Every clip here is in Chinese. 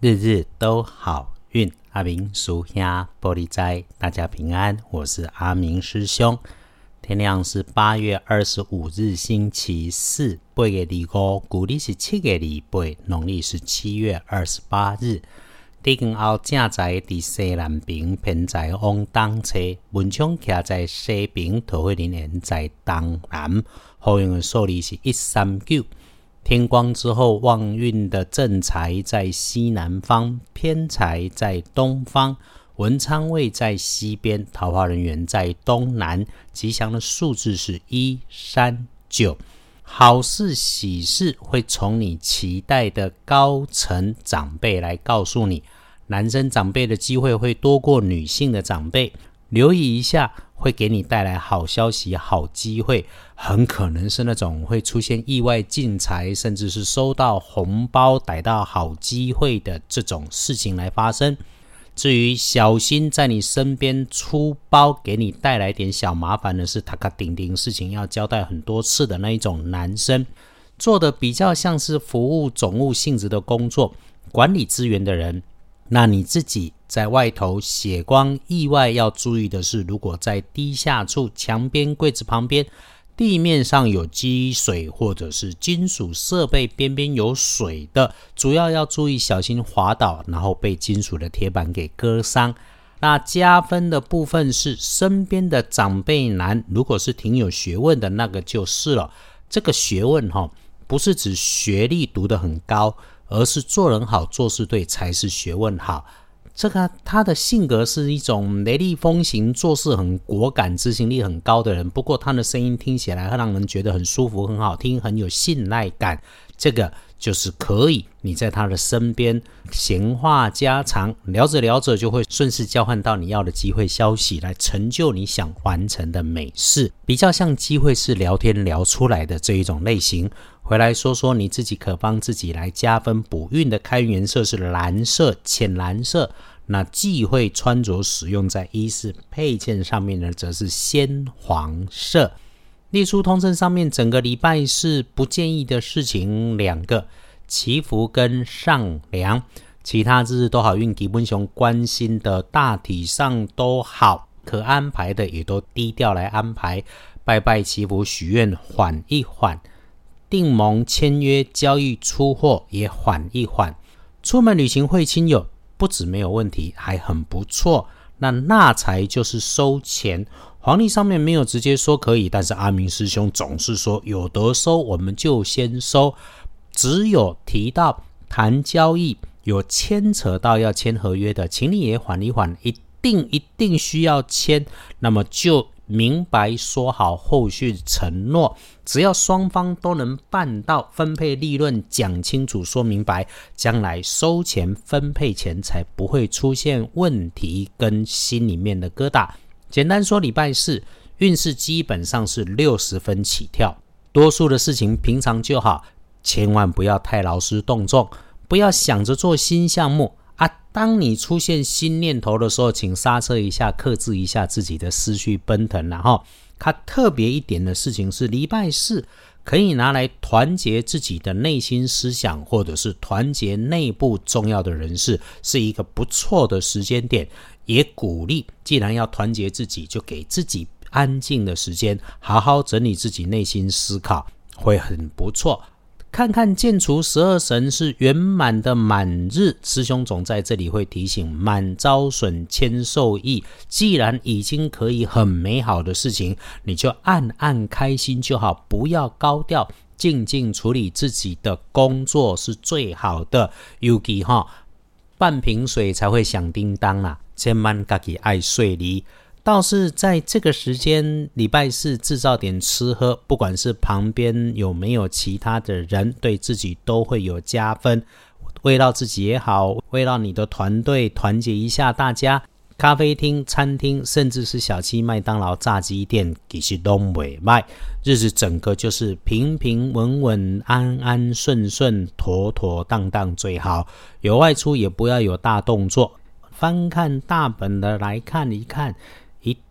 日日都好运。阿明属兄玻璃斋，大家平安。我是阿明师兄。天亮是八月二十五日，星期四，八月二五，古历是七月二八，农历是七月二十八日。地根后正在伫西南边，偏在往东侧，文昌徛在西边，桃花林园在东南。好运的数字是一三九。天光之后，旺运的正财在西南方，偏财在东方。文昌位在西边，桃花人员在东南。吉祥的数字是一三九。好事喜事会从你期待的高层长辈来告诉你。男生长辈的机会会多过女性的长辈，留意一下。会给你带来好消息、好机会，很可能是那种会出现意外进财，甚至是收到红包、逮到好机会的这种事情来发生。至于小心在你身边出包，给你带来点小麻烦的是，他卡顶顶事情要交代很多次的那一种男生，做的比较像是服务总务性质的工作，管理资源的人。那你自己在外头血光意外要注意的是，如果在低下处、墙边、柜子旁边、地面上有积水，或者是金属设备边边有水的，主要要注意小心滑倒，然后被金属的铁板给割伤。那加分的部分是身边的长辈男，如果是挺有学问的那个就是了。这个学问哈，不是指学历读得很高。而是做人好做事对才是学问好。这个他的性格是一种雷厉风行、做事很果敢、执行力很高的人。不过他的声音听起来会让人觉得很舒服、很好听、很有信赖感。这个就是可以你在他的身边闲话家常，聊着聊着就会顺势交换到你要的机会消息，来成就你想完成的美事。比较像机会是聊天聊出来的这一种类型。回来说说你自己可帮自己来加分补运的开运颜色是蓝色、浅蓝色。那忌讳穿着使用在衣饰配件上面呢，则是鲜黄色。列出通证上面整个礼拜是不建议的事情两个：祈福跟上梁。其他日子都好运，吉本雄关心的大体上都好，可安排的也都低调来安排。拜拜祈福许愿，缓一缓。订盟、签约、交易、出货也缓一缓。出门旅行会亲友，不止没有问题，还很不错。那纳财就是收钱，黄历上面没有直接说可以，但是阿明师兄总是说有得收，我们就先收。只有提到谈交易，有牵扯到要签合约的，请你也缓一缓，一定一定需要签，那么就。明白说好后续承诺，只要双方都能办到，分配利润讲清楚说明白，将来收钱分配钱才不会出现问题跟心里面的疙瘩。简单说，礼拜四运势基本上是六十分起跳，多数的事情平常就好，千万不要太劳师动众，不要想着做新项目。啊，当你出现新念头的时候，请刹车一下，克制一下自己的思绪奔腾。然后，它特别一点的事情是，礼拜四可以拿来团结自己的内心思想，或者是团结内部重要的人士，是一个不错的时间点。也鼓励，既然要团结自己，就给自己安静的时间，好好整理自己内心思考，会很不错。看看建除十二神是圆满的满日，师兄总在这里会提醒：满招损，谦受益。既然已经可以很美好的事情，你就暗暗开心就好，不要高调，静静处理自己的工作是最好的。尤其哈，半瓶水才会响叮当啦，千万自己爱睡哩。倒是在这个时间，礼拜四制造点吃喝，不管是旁边有没有其他的人，对自己都会有加分。为到自己也好，为到你的团队团结一下，大家咖啡厅、餐厅，甚至是小七、麦当劳、炸鸡店，其实都未卖。日子整个就是平平稳稳、安安顺顺、妥妥当当最好。有外出也不要有大动作。翻看大本的来看一看。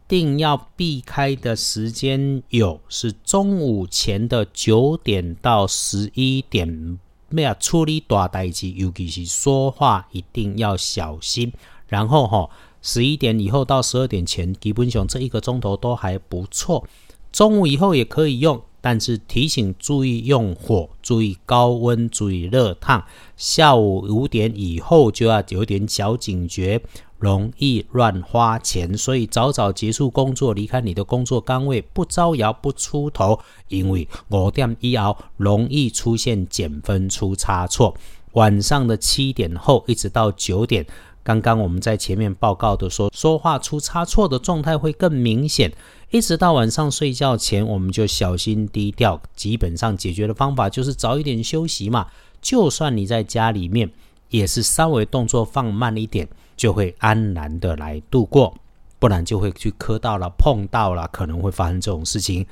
定要避开的时间有是中午前的九点到十一点咩啊处理大代志，尤其是说话一定要小心。然后哈，十一点以后到十二点前，基本上这一个钟头都还不错。中午以后也可以用，但是提醒注意用火，注意高温，注意热烫。下午五点以后就要有点小警觉，容易乱花钱，所以早早结束工作，离开你的工作岗位，不招摇不出头，因为五点以后容易出现减分出差错。晚上的七点后一直到九点。刚刚我们在前面报告的说，说话出差错的状态会更明显，一直到晚上睡觉前，我们就小心低调。基本上解决的方法就是早一点休息嘛。就算你在家里面，也是稍微动作放慢一点，就会安然的来度过。不然就会去磕到了、碰到了，可能会发生这种事情。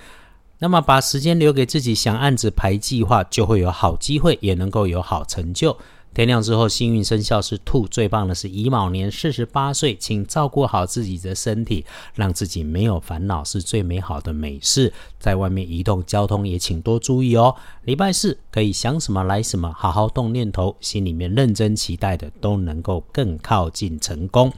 那么把时间留给自己，想案子排计划，就会有好机会，也能够有好成就。天亮之后，幸运生肖是兔，最棒的是乙卯年四十八岁，请照顾好自己的身体，让自己没有烦恼，是最美好的美事。在外面移动交通也请多注意哦。礼拜四可以想什么来什么，好好动念头，心里面认真期待的都能够更靠近成功。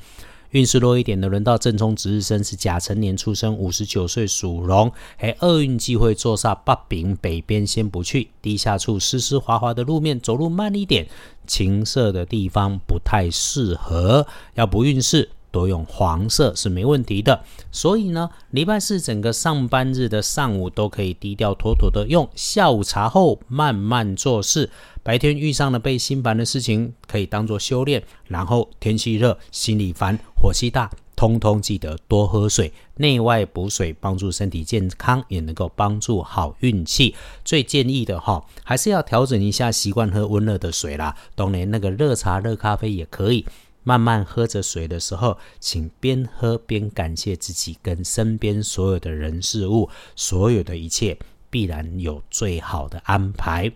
运势弱一点的，轮到正冲值日生是甲辰年出生，五十九岁属龙。哎，厄运忌讳坐煞八丙，北边先不去，地下处湿湿滑滑的路面，走路慢一点。情色的地方不太适合，要不运势。多用黄色是没问题的，所以呢，礼拜四整个上班日的上午都可以低调妥妥的用，下午茶后慢慢做事，白天遇上了被心烦的事情，可以当做修炼，然后天气热，心里烦，火气大，通通记得多喝水，内外补水，帮助身体健康，也能够帮助好运气。最建议的哈，还是要调整一下习惯喝温热的水啦，当然那个热茶、热咖啡也可以。慢慢喝着水的时候，请边喝边感谢自己跟身边所有的人事物，所有的一切必然有最好的安排。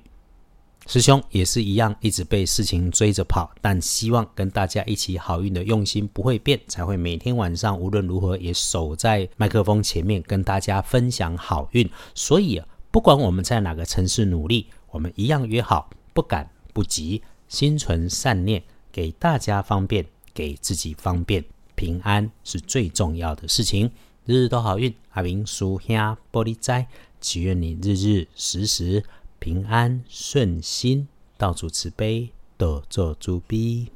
师兄也是一样，一直被事情追着跑，但希望跟大家一起好运的用心不会变，才会每天晚上无论如何也守在麦克风前面跟大家分享好运。所以不管我们在哪个城市努力，我们一样约好，不赶不急，心存善念。给大家方便，给自己方便，平安是最重要的事情。日日都好运，阿明叔兄玻璃斋，祈愿你日日时时平安顺心，到处慈悲，多做诸逼。